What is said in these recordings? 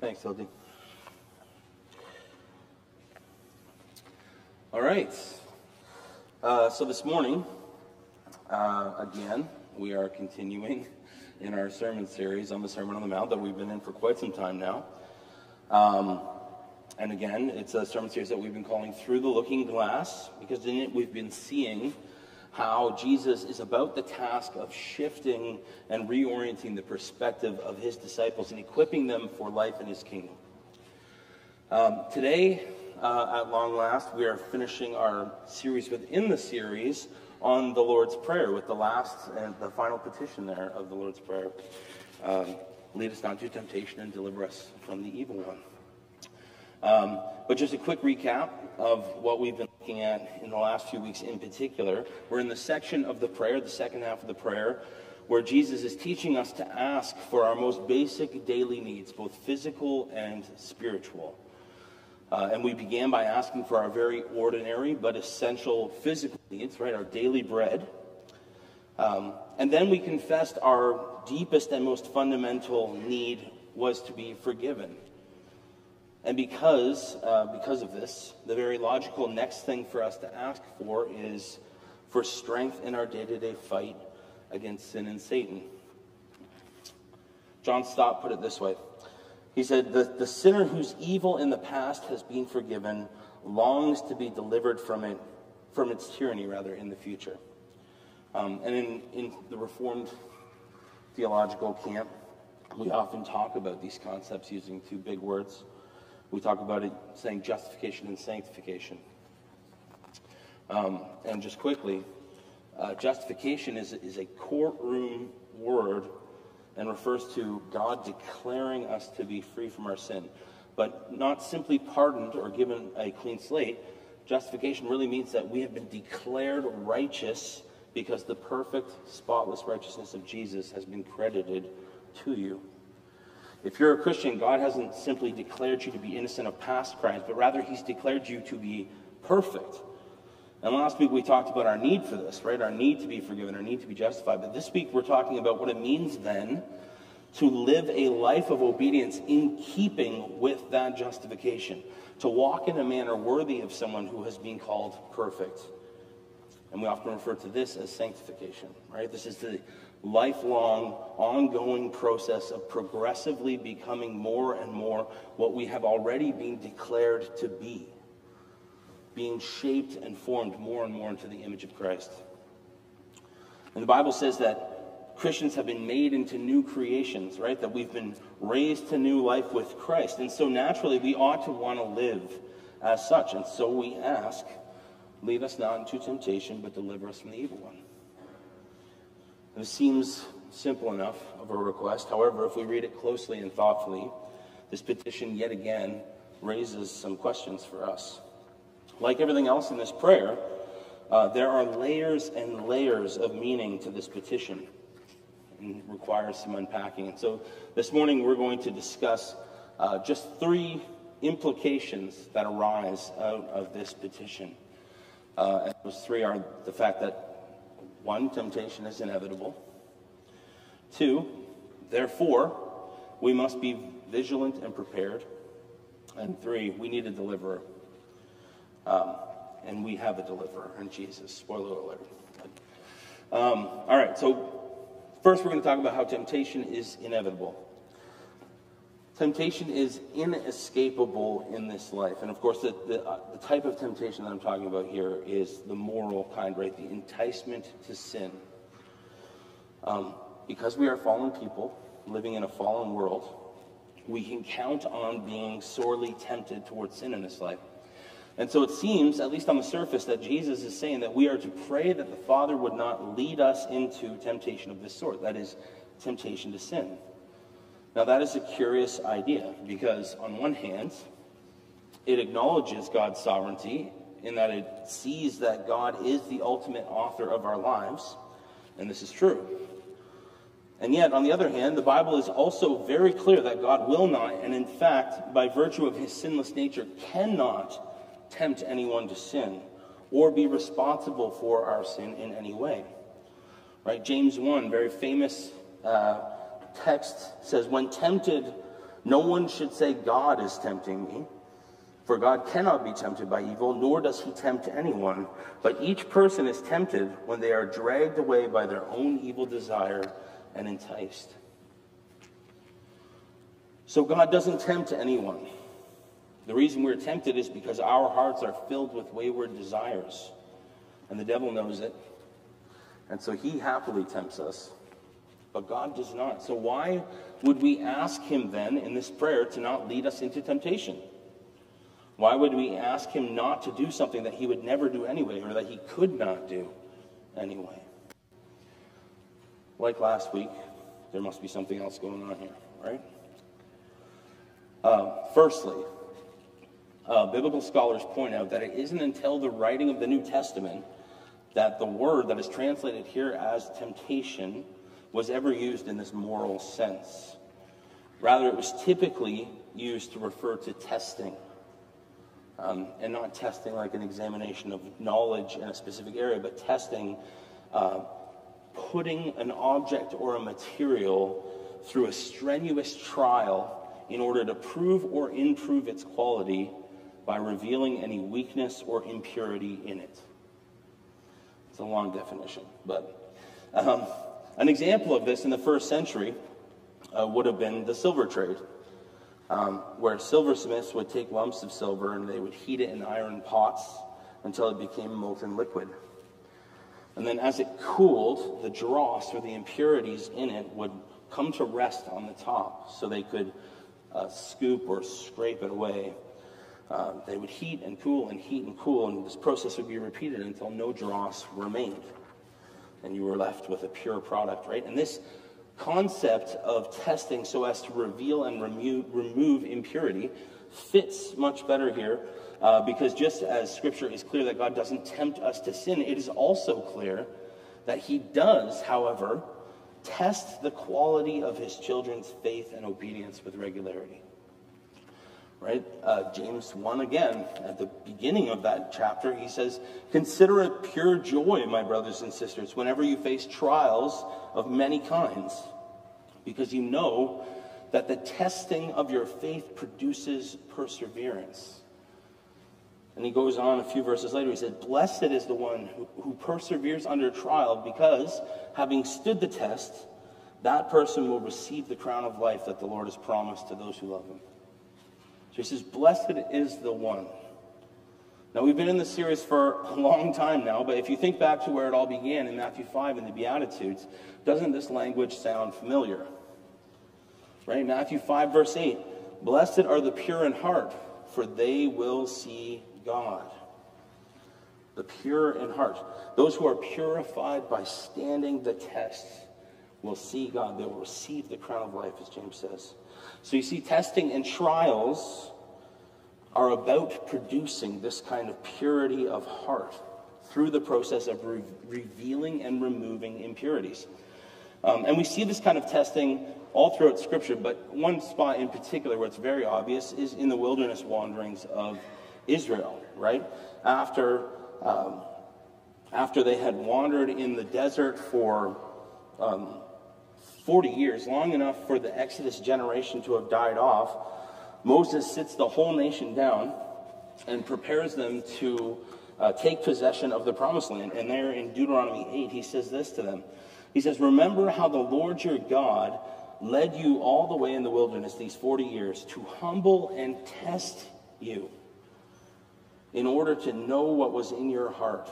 Thanks, Hildy. All right. Uh, so this morning, uh, again, we are continuing in our sermon series on the Sermon on the Mount that we've been in for quite some time now. Um, and again, it's a sermon series that we've been calling Through the Looking Glass, because in it we've been seeing how Jesus is about the task of shifting and reorienting the perspective of his disciples and equipping them for life in his kingdom. Um, today, uh, at long last, we are finishing our series within the series on the Lord's Prayer with the last and the final petition there of the Lord's Prayer. Um, lead us not into temptation and deliver us from the evil one. Um, but just a quick recap of what we've been looking at in the last few weeks in particular. We're in the section of the prayer, the second half of the prayer, where Jesus is teaching us to ask for our most basic daily needs, both physical and spiritual. Uh, and we began by asking for our very ordinary but essential physical needs, right? Our daily bread. Um, and then we confessed our deepest and most fundamental need was to be forgiven. And because, uh, because of this, the very logical next thing for us to ask for is for strength in our day to day fight against sin and Satan. John Stott put it this way He said, the, the sinner whose evil in the past has been forgiven longs to be delivered from it, from its tyranny, rather, in the future. Um, and in, in the Reformed theological camp, we often talk about these concepts using two big words we talk about it saying justification and sanctification. Um, and just quickly, uh, justification is, is a courtroom word and refers to God declaring us to be free from our sin. But not simply pardoned or given a clean slate. Justification really means that we have been declared righteous because the perfect, spotless righteousness of Jesus has been credited to you. If you're a Christian, God hasn't simply declared you to be innocent of past crimes, but rather He's declared you to be perfect. And last week we talked about our need for this, right? Our need to be forgiven, our need to be justified. But this week we're talking about what it means then to live a life of obedience in keeping with that justification, to walk in a manner worthy of someone who has been called perfect. And we often refer to this as sanctification, right? This is the lifelong, ongoing process of progressively becoming more and more what we have already been declared to be, being shaped and formed more and more into the image of Christ. And the Bible says that Christians have been made into new creations, right? That we've been raised to new life with Christ. And so naturally, we ought to want to live as such. And so we ask, lead us not into temptation, but deliver us from the evil one. This seems simple enough of a request. However, if we read it closely and thoughtfully, this petition yet again raises some questions for us. Like everything else in this prayer, uh, there are layers and layers of meaning to this petition and requires some unpacking. And so this morning we're going to discuss uh, just three implications that arise out of this petition. Uh, and those three are the fact that one, temptation is inevitable. Two, therefore, we must be vigilant and prepared. And three, we need a deliverer. Um, and we have a deliverer in Jesus. Spoiler alert. Um, all right, so first we're going to talk about how temptation is inevitable. Temptation is inescapable in this life. And of course, the, the, uh, the, type of temptation that I'm talking about here is the moral kind, right? The enticement to sin. Um, because we are fallen people living in a fallen world, we can count on being sorely tempted towards sin in this life. And so it seems, at least on the surface, that Jesus is saying that we are to pray that the Father would not lead us into temptation of this sort that is, temptation to sin. Now, that is a curious idea because, on one hand, it acknowledges God's sovereignty in that it sees that God is the ultimate author of our lives, and this is true. And yet, on the other hand, the Bible is also very clear that God will not, and in fact, by virtue of his sinless nature, cannot tempt anyone to sin or be responsible for our sin in any way. Right? James 1, very famous uh, text says, When tempted, No one should say, God is tempting me. For God cannot be tempted by evil, nor does he tempt anyone. But each person is tempted when they are dragged away by their own evil desire and enticed. So God doesn't tempt anyone. The reason we're tempted is because our hearts are filled with wayward desires. And the devil knows it. And so he happily tempts us. But God does not. So why would we ask him then in this prayer to not lead us into temptation? Why would we ask him not to do something that he would never do anyway or that he could not do anyway? Like last week, there must be something else going on here, right? Uh, firstly, uh, biblical scholars point out that it isn't until the writing of the New Testament that the word that is translated here as temptation was ever used in this moral sense. Rather, it was typically used to refer to testing um, and not testing like an examination of knowledge in a specific area, but testing, uh, putting an object or a material through a strenuous trial in order to prove or improve its quality by revealing any weakness or impurity in it. It's a long definition, but um, an example of this in the first century uh, would have been the silver trade um, where silversmiths would take lumps of silver and they would heat it in iron pots until it became molten liquid. And then as it cooled, the dross or the impurities in it would come to rest on the top so they could uh, scoop or scrape it away. Uh, they would heat and cool and heat and cool, and this process would be repeated until no dross remained. And you were left with a pure product, right? And this concept of testing so as to reveal and remove, remove impurity fits much better here uh, because just as scripture is clear that God doesn't tempt us to sin, it is also clear that he does, however, test the quality of his children's faith and obedience with regularity. Right? Uh, James 1 again, at the beginning of that chapter, he says, Consider it pure joy, my brothers and sisters, whenever you face trials of many kinds, because you know that the testing of your faith produces perseverance. And he goes on a few verses later, he said, Blessed is the one who, who perseveres under trial, because having stood the test, that person will receive the crown of life that the Lord has promised to those who love him. He says, Blessed is the one. Now, we've been in this series for a long time now, but if you think back to where it all began in Matthew 5 in the Beatitudes, doesn't this language sound familiar? Right? Matthew 5, verse 8 Blessed are the pure in heart, for they will see God. The pure in heart. Those who are purified by standing the test will see God. They will receive the crown of life, as James says. So you see, testing and trials are about producing this kind of purity of heart through the process of re- revealing and removing impurities. Um, and we see this kind of testing all throughout Scripture, but one spot in particular where it's very obvious is in the wilderness wanderings of Israel, right? After, um, after they had wandered in the desert for um, 40 years, long enough for the Exodus generation to have died off, Moses sits the whole nation down and prepares them to uh, take possession of the promised land. And there in Deuteronomy 8, he says this to them He says, Remember how the Lord your God led you all the way in the wilderness these 40 years to humble and test you in order to know what was in your heart,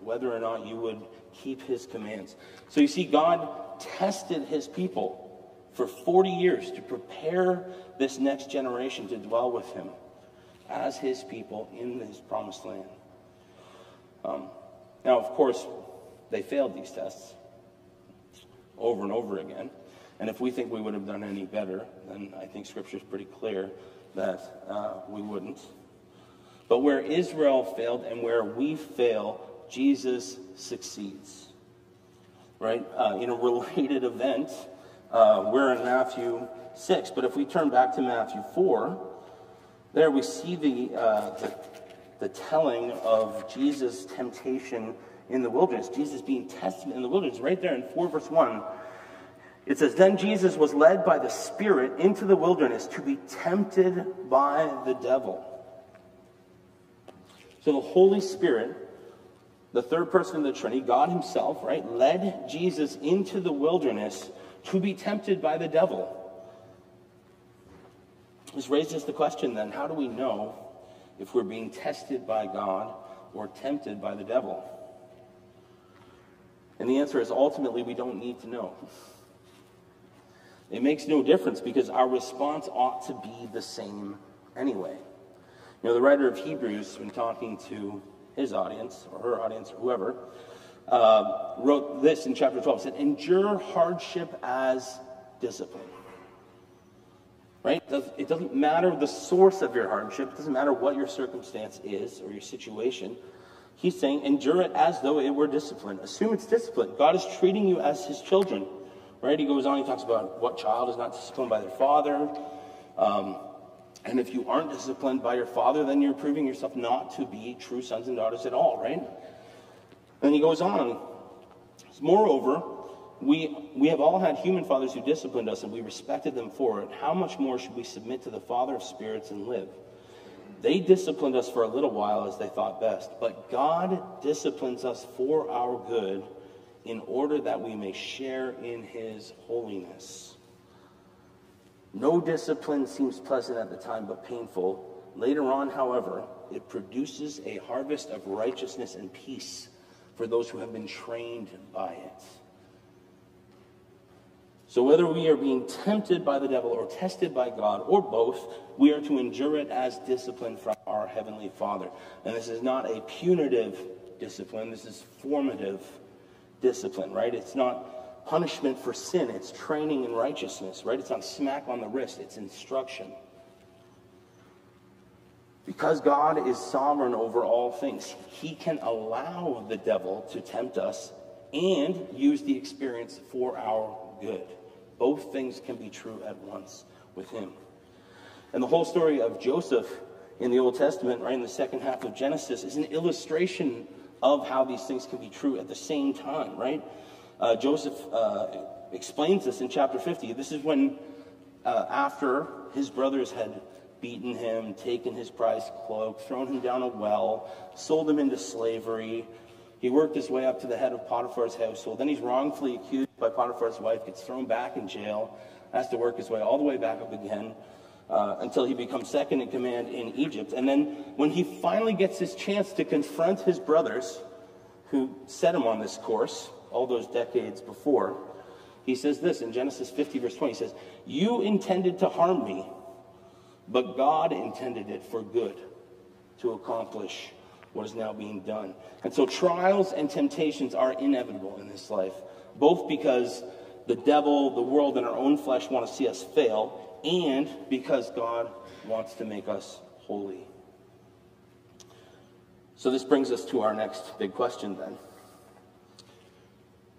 whether or not you would keep his commands. So you see, God tested his people for 40 years to prepare this next generation to dwell with him as his people in his promised land. Um, now, of course, they failed these tests over and over again. And if we think we would have done any better, then I think Scripture is pretty clear that uh, we wouldn't. But where Israel failed and where we fail, Jesus succeeds right? Uh, in a related event, uh, we're in Matthew 6, but if we turn back to Matthew 4, there we see the, uh, the, the telling of Jesus' temptation in the wilderness, Jesus being tested in the wilderness. Right there in 4 verse 1, It says, Then Jesus was led by the Spirit into the wilderness to be tempted by the devil. So the Holy Spirit, the third person of the Trinity, God Himself, right, led Jesus into the wilderness to be tempted by the devil. This raises the question then how do we know if we're being tested by God or tempted by the devil? And the answer is ultimately we don't need to know. It makes no difference because our response ought to be the same anyway. You know, the writer of Hebrews, when talking to his audience or her audience or whoever, uh, wrote this in chapter 12. It said, Endure hardship as discipline. Right? It doesn't matter the source of your hardship, it doesn't matter what your circumstance is or your situation. He's saying, endure it as though it were discipline. Assume it's discipline. God is treating you as his children. Right? He goes on, he talks about what child is not disciplined by their father. Um, and if you aren't disciplined by your father, then you're proving yourself not to be true sons and daughters at all, right? And he goes on. Moreover, we, we have all had human fathers who disciplined us, and we respected them for it. How much more should we submit to the Father of spirits and live? They disciplined us for a little while as they thought best, but God disciplines us for our good in order that we may share in his holiness. No discipline seems pleasant at the time, but painful. Later on, however, it produces a harvest of righteousness and peace for those who have been trained by it. So, whether we are being tempted by the devil or tested by God or both, we are to endure it as discipline from our Heavenly Father. And this is not a punitive discipline, this is formative discipline, right? It's not punishment for sin, it's training in righteousness, right? It's not smack on the wrist, it's instruction. Because God is sovereign over all things, He can allow the devil to tempt us and use the experience for our good. Both things can be true at once with Him. And the whole story of Joseph in the Old Testament, right in the second half of Genesis, is an illustration of how these things can be true at the same time, right? Uh, Joseph uh, explains this in chapter 50. This is when, uh, after his brothers had beaten him, taken his prized cloak, thrown him down a well, sold him into slavery, he worked his way up to the head of Potiphar's household. Then he's wrongfully accused by Potiphar's wife, gets thrown back in jail, has to work his way all the way back up again uh, until he becomes second in command in Egypt. And then when he finally gets his chance to confront his brothers who set him on this course all those decades before, he says this in Genesis 50, verse 20. He says, You intended to harm me, but God intended it for good to accomplish what is now being done. And so trials and temptations are inevitable in this life, both because the devil, the world, and our own flesh want to see us fail, and because God wants to make us holy. So, this brings us to our next big question then.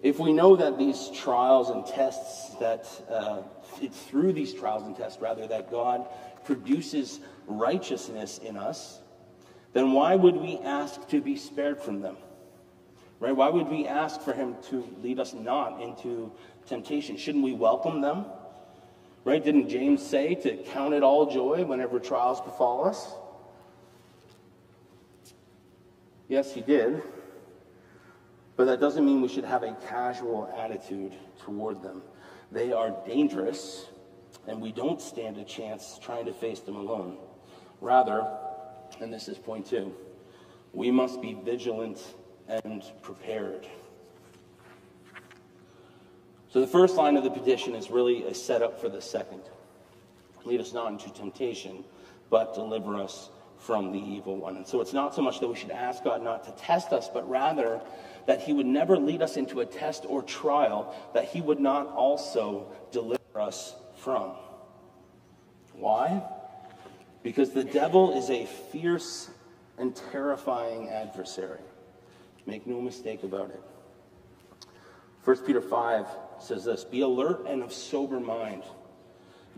If we know that these trials and tests, that uh, it's through these trials and tests, rather, that God produces righteousness in us, then why would we ask to be spared from them? Right? Why would we ask for Him to lead us not into temptation? Shouldn't we welcome them? Right? Didn't James say to count it all joy whenever trials befall us? Yes, he did. But that doesn't mean we should have a casual attitude toward them. They are dangerous, and we don't stand a chance trying to face them alone. Rather, and this is point two, we must be vigilant and prepared. So the first line of the petition is really a setup for the second. Lead us not into temptation, but deliver us from the evil one. And so it's not so much that we should ask God not to test us, but rather that he would never lead us into a test or trial that he would not also deliver us from. Why? Because the devil is a fierce and terrifying adversary. Make no mistake about it. 1 Peter 5 says this Be alert and of sober mind.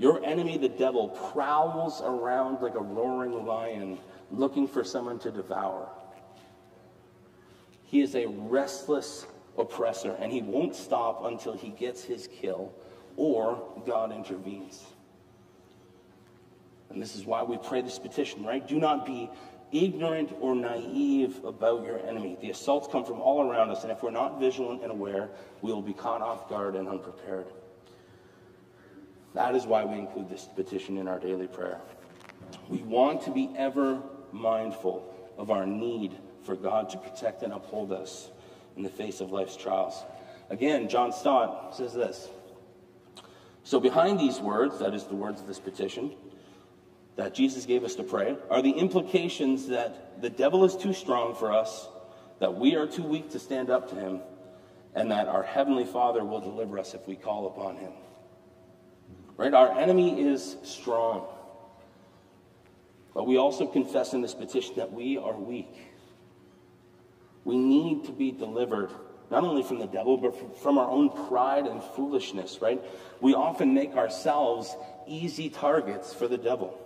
Your enemy, the devil, prowls around like a roaring lion looking for someone to devour. He is a restless oppressor, and he won't stop until he gets his kill or God intervenes. And this is why we pray this petition, right? Do not be ignorant or naive about your enemy. The assaults come from all around us, and if we're not vigilant and aware, we will be caught off guard and unprepared. That is why we include this petition in our daily prayer. We want to be ever mindful of our need for God to protect and uphold us in the face of life's trials. Again, John Stott says this. So, behind these words, that is the words of this petition, that Jesus gave us to pray are the implications that the devil is too strong for us, that we are too weak to stand up to him, and that our Heavenly Father will deliver us if we call upon him. Right? Our enemy is strong. But we also confess in this petition that we are weak. We need to be delivered not only from the devil, but from our own pride and foolishness, right? We often make ourselves easy targets for the devil.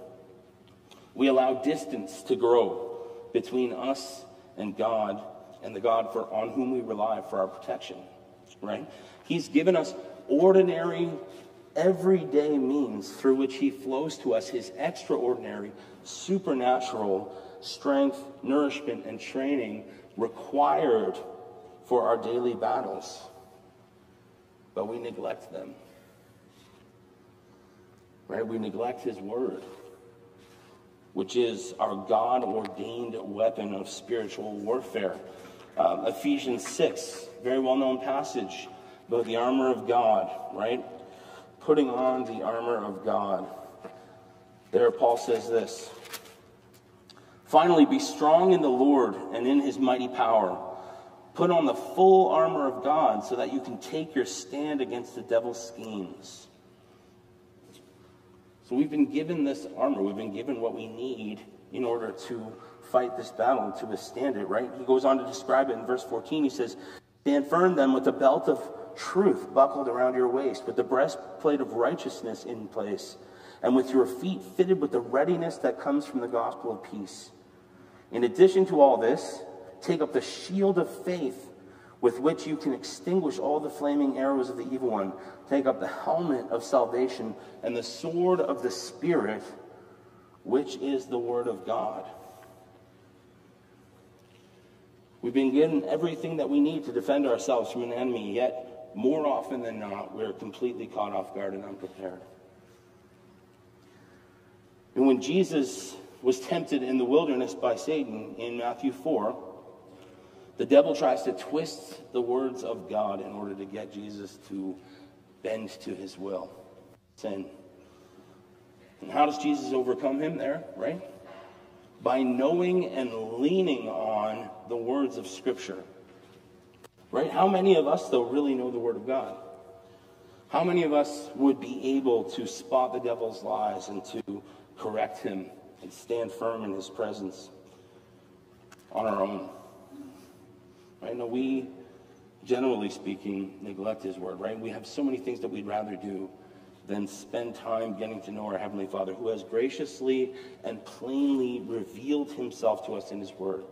We allow distance to grow between us and God and the God for, on whom we rely for our protection, right? He's given us ordinary, everyday means through which He flows to us His extraordinary, supernatural strength, nourishment, and training required for our daily battles. But we neglect them. Right? We neglect His Word which is our God ordained weapon of spiritual warfare. Um, Ephesians 6, very well known passage about the armor of God, right? Putting on the armor of God. There, Paul says this Finally, be strong in the Lord and in his mighty power. Put on the full armor of God so that you can take your stand against the devil's schemes. So we've been given this armor. We've been given what we need in order to fight this battle and to withstand it, right? He goes on to describe it in verse 14. He says, Stand firm then with the belt of truth buckled around your waist, with the breastplate of righteousness in place, and with your feet fitted with the readiness that comes from the gospel of peace. In addition to all this, take up the shield of faith with which you can extinguish all the flaming arrows of the evil one. Take up the helmet of salvation and the sword of the Spirit, which is the Word of God. We've been given everything that we need to defend ourselves from an enemy, yet more often than not, we're completely caught off guard and unprepared. And when Jesus was tempted in the wilderness by Satan in Matthew 4, the devil tries to twist the words of God in order to get Jesus to bend to his will. Sin. And how does Jesus overcome him there, right? By knowing and leaning on the words of Scripture. Right? How many of us, though, really know the Word of God? How many of us would be able to spot the devil's lies and to correct him and stand firm in his presence on our own? Right? No, we, generally speaking, neglect His Word, right? We have so many things that we'd rather do than spend time getting to know our Heavenly Father, who has graciously and plainly revealed Himself to us in His Word.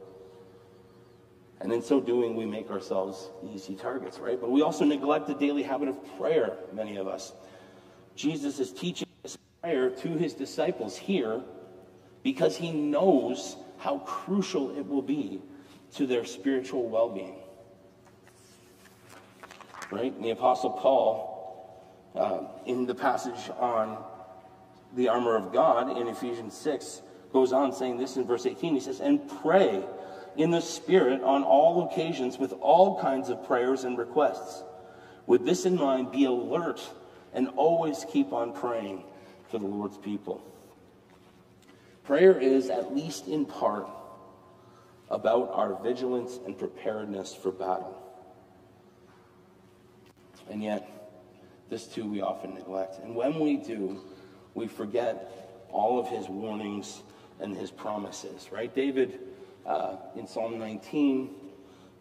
And in so doing, we make ourselves easy targets, right? But we also neglect the daily habit of prayer, many of us. Jesus is teaching this prayer to his disciples here because he knows how crucial it will be to their spiritual well being. Right? And the Apostle Paul, uh, in the passage on the armor of God in Ephesians 6, goes on saying this in verse 18. He says, And pray in the Spirit on all occasions with all kinds of prayers and requests. With this in mind, be alert and always keep on praying for the Lord's people. Prayer is, at least in part, about our vigilance and preparedness for battle. And yet, this too we often neglect. And when we do, we forget all of his warnings and his promises, right? David, uh, in Psalm 19,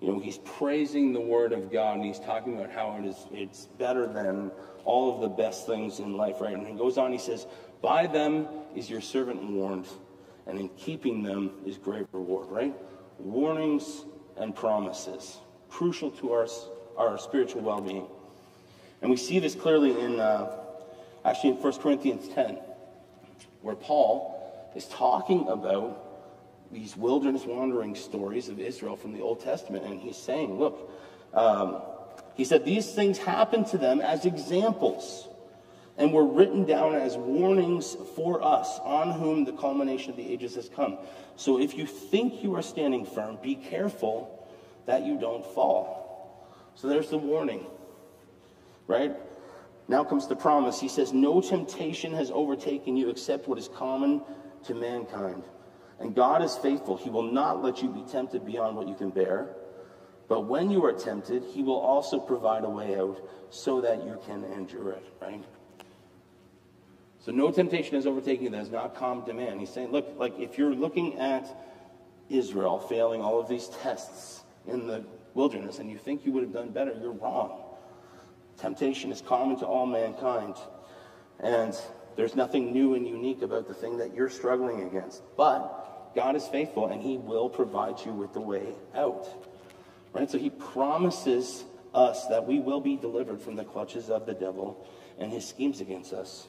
you know, he's praising the word of God and he's talking about how it is it's better than all of the best things in life, right? And he goes on, he says, By them is your servant warned, and in keeping them is great reward, right? warnings and promises, crucial to our, our spiritual well being. And we see this clearly in, uh, actually, in 1 Corinthians 10, where Paul is talking about these wilderness wandering stories of Israel from the Old Testament. And he's saying, look, um, he said, these things happened to them as examples and were written down as warnings for us, on whom the culmination of the ages has come. So if you think you are standing firm, be careful that you don't fall. So there's the warning, right? Now comes the promise. He says, No temptation has overtaken you except what is common to mankind. And God is faithful. He will not let you be tempted beyond what you can bear. But when you are tempted, He will also provide a way out so that you can endure it, right? So no temptation has overtaken you that is not common to man. He's saying, look, like if you're looking at Israel failing all of these tests in the wilderness and you think you would have done better, you're wrong. Temptation is common to all mankind. And there's nothing new and unique about the thing that you're struggling against. But God is faithful and He will provide you with the way out. Right? So He promises us that we will be delivered from the clutches of the devil and his schemes against us.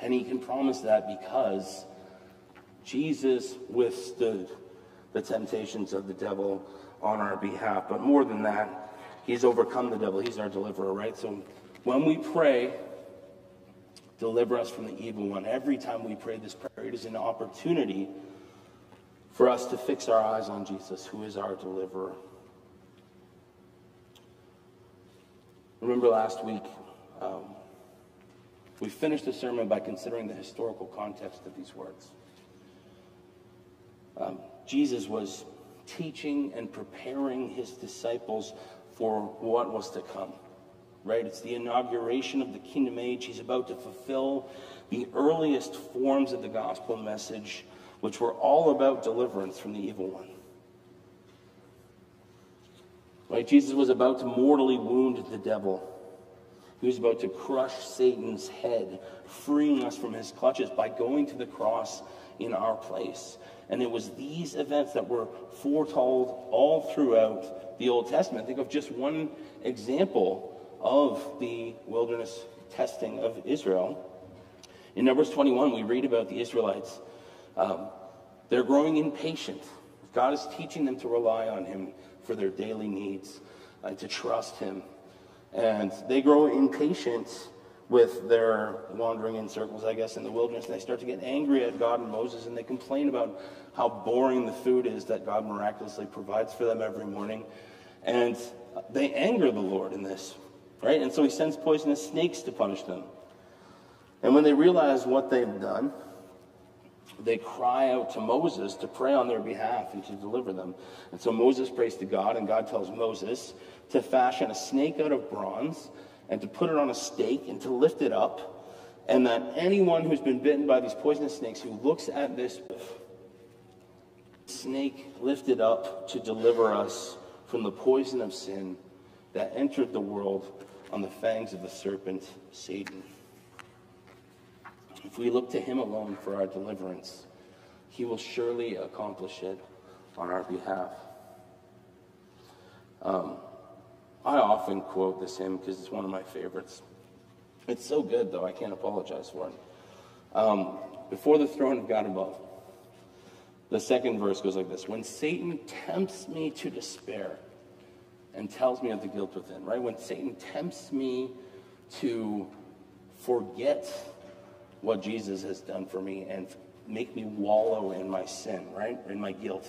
And He can promise that because Jesus withstood the temptations of the devil on our behalf. But more than that, He's overcome the devil. He's our deliverer, right? So when we pray, deliver us from the evil one. Every time we pray this prayer, it is an opportunity for us to fix our eyes on Jesus, who is our deliverer. Remember last week, um, we finished the sermon by considering the historical context of these words. Um, Jesus was teaching and preparing his disciples for what was to come right? It's the inauguration of the kingdom age. He's about to fulfill the earliest forms of the gospel message, which were all about deliverance from the evil one. Right? Jesus was about to mortally wound the devil. He was about to crush Satan's head, freeing us from his clutches by going to the cross in our place. And it was these events that were foretold all throughout the Old Testament. Think of just one example of the wilderness testing of Israel. In Numbers 21, we read about the Israelites. Um, they're growing impatient. God is teaching them to rely on Him for their daily needs and to trust Him. And they grow impatient with their wandering in circles, I guess, in the wilderness. And they start to get angry at God and Moses, and they complain about how boring the food is that God miraculously provides for them every morning. And they anger the Lord in this right? And so he sends poisonous snakes to punish them. And when they realize what they've done, they cry out to Moses to pray on their behalf and to deliver them. And so Moses prays to God, and God tells Moses to fashion a snake out of bronze and to put it on a stake and to lift it up. And that anyone who's been bitten by these poisonous snakes who looks at this snake lifted up to deliver us from the poison of sin that entered the world on the fangs of the serpent, Satan. If we look to him alone for our deliverance, he will surely accomplish it on our behalf. Um, I often quote this hymn because it's one of my favorites. It's so good, though, I can't apologize for it. Um, before the throne of God above, the second verse goes like this When Satan tempts me to despair, and tells me of the guilt within, right? When Satan tempts me to forget what Jesus has done for me and make me wallow in my sin, right? In my guilt.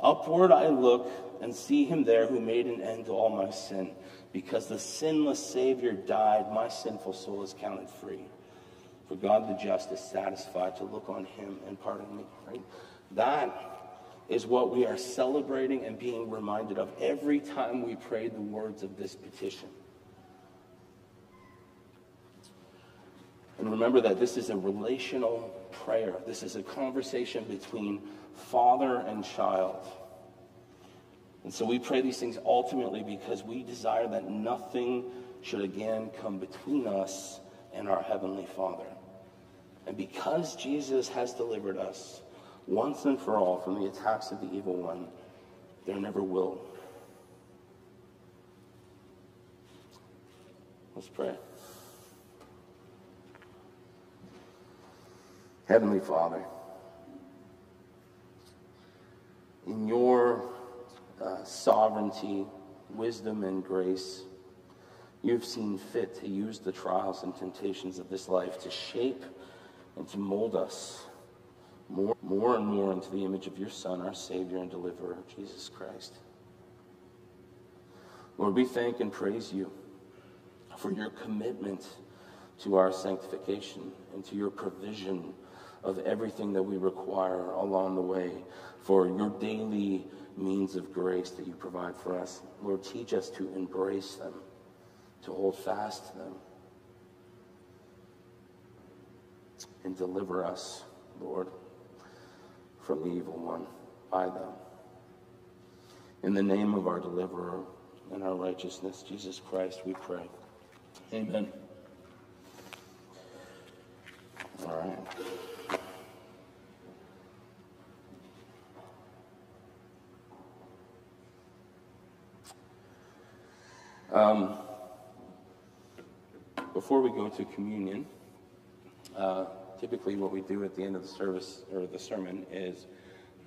Upward I look and see him there who made an end to all my sin. Because the sinless Savior died, my sinful soul is counted free. For God the just is satisfied to look on him and pardon me, right? That is what we are celebrating and being reminded of every time we pray the words of this petition. And remember that this is a relational prayer. This is a conversation between father and child. And so we pray these things ultimately because we desire that nothing should again come between us and our Heavenly Father. And because Jesus has delivered us, once and for all from the attacks of the evil one, there never will. Let's pray. Heavenly Father, in your uh, sovereignty, wisdom, and grace, you've seen fit to use the trials and temptations of this life to shape and to mold us more, more and more into the image of your Son, our Savior and Deliverer, Jesus Christ. Lord, we thank and praise you for your commitment to our sanctification and to your provision of everything that we require along the way for your daily means of grace that you provide for us. Lord, teach us to embrace them, to hold fast to them, and deliver us, Lord, from the evil one by them. In the name of our deliverer and our righteousness, Jesus Christ, we pray. Amen. All right. Um, before we go to communion, uh, typically what we do at the end of the service or the sermon is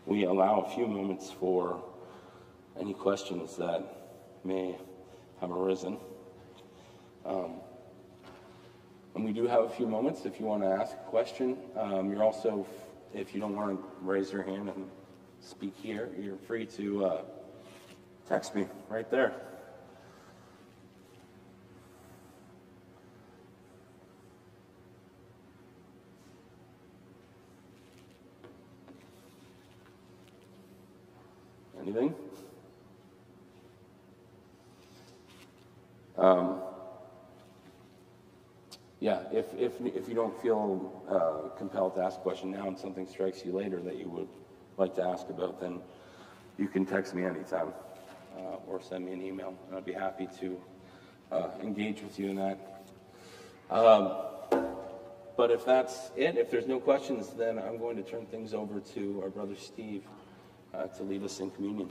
we allow a few moments for any questions that may have arisen. Um, and we do have a few moments if you want to ask a question. Um, you're also, if you don't want to raise your hand and speak here, you're free to uh, text me right there. Anything? Um, yeah, if, if, if you don't feel uh, compelled to ask a question now and something strikes you later that you would like to ask about, then you can text me anytime uh, or send me an email, and I'd be happy to uh, engage with you in that. Um, but if that's it, if there's no questions, then I'm going to turn things over to our brother Steve Uh, to lead us in communion.